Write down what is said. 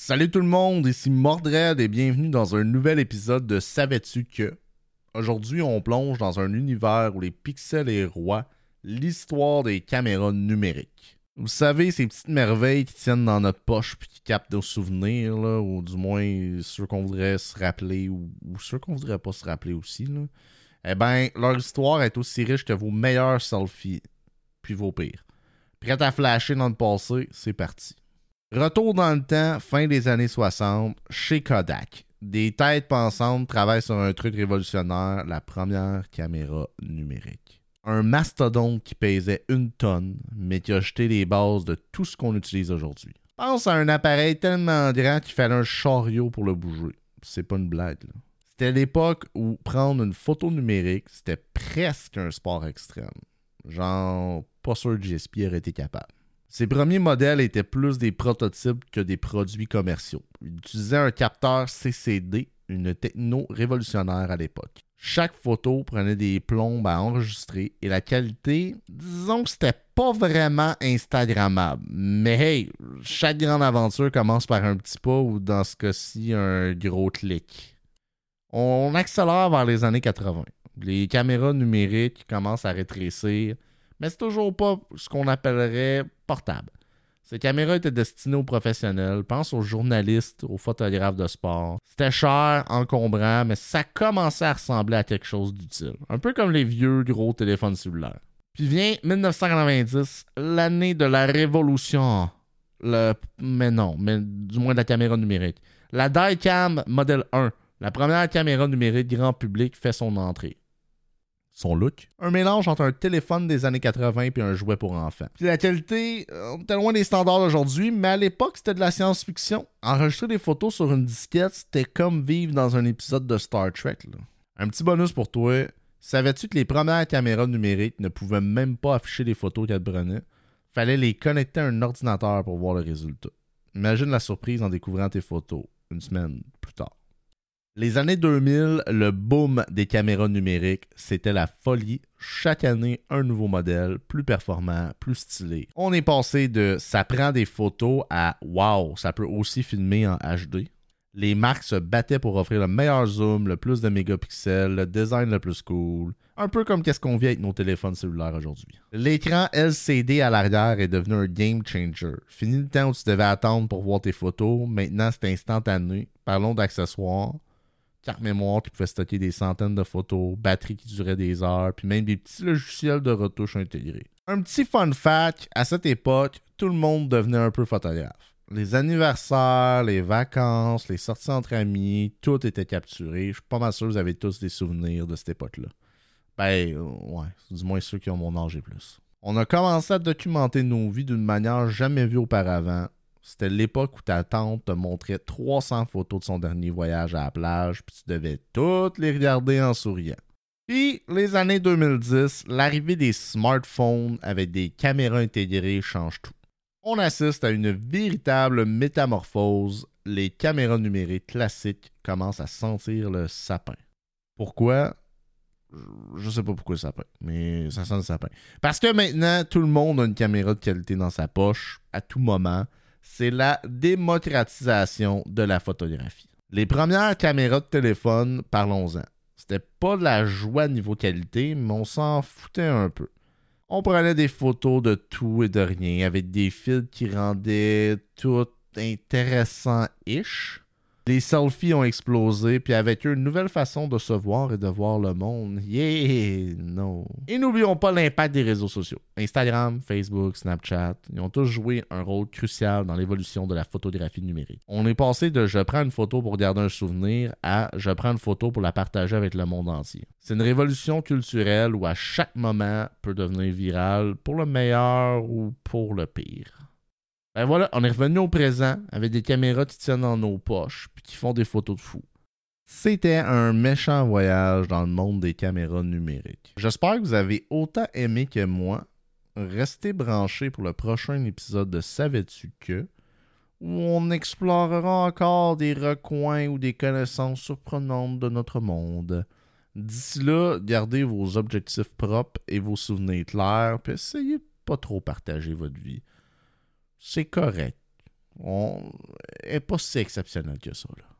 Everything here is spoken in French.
Salut tout le monde, ici Mordred et bienvenue dans un nouvel épisode de Savais-tu que? Aujourd'hui, on plonge dans un univers où les pixels est roi, l'histoire des caméras numériques. Vous savez, ces petites merveilles qui tiennent dans notre poche puis qui captent nos souvenirs, ou du moins ceux qu'on voudrait se rappeler ou, ceux qu'on voudrait pas se rappeler aussi. Eh bien, leur histoire est aussi riche que vos meilleurs selfies, puis vos pires. Prêt à flasher dans le passé, c'est parti. Retour dans le temps, fin des années 60, chez Kodak. Des têtes pensantes travaillent sur un truc révolutionnaire, la première caméra numérique. Un mastodonte qui pesait une tonne, mais qui a jeté les bases de tout ce qu'on utilise aujourd'hui. Pense à un appareil tellement grand qu'il fallait un chariot pour le bouger. C'est pas une blague, là. C'était l'époque où prendre une photo numérique, c'était presque un sport extrême. Genre, pas sûr que GSP aurait été capable. Ces premiers modèles étaient plus des prototypes que des produits commerciaux. Ils utilisaient un capteur CCD, une techno révolutionnaire à l'époque. Chaque photo prenait des plombes à enregistrer et la qualité, disons que c'était pas vraiment Instagrammable. Mais hey, chaque grande aventure commence par un petit pas ou dans ce cas-ci un gros clic. On accélère vers les années 80. Les caméras numériques commencent à rétrécir mais c'est toujours pas ce qu'on appellerait Ces caméras étaient destinées aux professionnels, pense aux journalistes, aux photographes de sport. C'était cher, encombrant, mais ça commençait à ressembler à quelque chose d'utile. Un peu comme les vieux gros téléphones cellulaires. Puis vient 1990, l'année de la révolution. Le... Mais non, du moins de la caméra numérique. La Dicam Model 1, la première caméra numérique grand public, fait son entrée son look. Un mélange entre un téléphone des années 80 et un jouet pour enfants. Puis la qualité, euh, on était loin des standards d'aujourd'hui, mais à l'époque, c'était de la science-fiction. Enregistrer des photos sur une disquette, c'était comme vivre dans un épisode de Star Trek. Un petit bonus pour toi. Savais-tu que les premières caméras numériques ne pouvaient même pas afficher les photos qu'elles prenaient? Fallait les connecter à un ordinateur pour voir le résultat. Imagine la surprise en découvrant tes photos une semaine plus tard. Les années 2000, le boom des caméras numériques, c'était la folie. Chaque année, un nouveau modèle, plus performant, plus stylé. On est passé de ça prend des photos à wow, ça peut aussi filmer en HD. Les marques se battaient pour offrir le meilleur zoom, le plus de mégapixels, le design le plus cool. Un peu comme qu'est-ce qu'on vit avec nos téléphones cellulaires aujourd'hui. L'écran LCD à l'arrière est devenu un game changer. Fini le temps où tu devais attendre pour voir tes photos. Maintenant, c'est instantané. Parlons d'accessoires carte mémoire qui pouvait stocker des centaines de photos, batterie qui durait des heures, puis même des petits logiciels de retouche intégrés. Un petit fun fact, à cette époque, tout le monde devenait un peu photographe. Les anniversaires, les vacances, les sorties entre amis, tout était capturé. Je suis pas mal sûr que vous avez tous des souvenirs de cette époque-là. Ben, ouais, du moins ceux qui ont mon âge et plus. On a commencé à documenter nos vies d'une manière jamais vue auparavant, c'était l'époque où ta tante te montrait 300 photos de son dernier voyage à la plage, puis tu devais toutes les regarder en souriant. Puis, les années 2010, l'arrivée des smartphones avec des caméras intégrées change tout. On assiste à une véritable métamorphose. Les caméras numériques classiques commencent à sentir le sapin. Pourquoi? Je sais pas pourquoi le sapin, mais ça sent le sapin. Parce que maintenant, tout le monde a une caméra de qualité dans sa poche à tout moment c'est la démocratisation de la photographie. Les premières caméras de téléphone, parlons-en. C'était pas de la joie niveau qualité, mais on s'en foutait un peu. On prenait des photos de tout et de rien, avec des fils qui rendaient tout intéressant-ish. Les selfies ont explosé, puis avec eux, une nouvelle façon de se voir et de voir le monde. Yeah! Non. Et n'oublions pas l'impact des réseaux sociaux. Instagram, Facebook, Snapchat, ils ont tous joué un rôle crucial dans l'évolution de la photographie numérique. On est passé de je prends une photo pour garder un souvenir à je prends une photo pour la partager avec le monde entier. C'est une révolution culturelle où à chaque moment peut devenir viral pour le meilleur ou pour le pire. Ben voilà, on est revenu au présent avec des caméras qui tiennent dans nos poches puis qui font des photos de fou. C'était un méchant voyage dans le monde des caméras numériques. J'espère que vous avez autant aimé que moi. Restez branchés pour le prochain épisode de Savais-tu que? Où on explorera encore des recoins ou des connaissances surprenantes de notre monde. D'ici là, gardez vos objectifs propres et vos souvenirs clairs, puis essayez de pas trop partager votre vie c'est correct. on... elle est pas si exceptionnelle que ça. Là.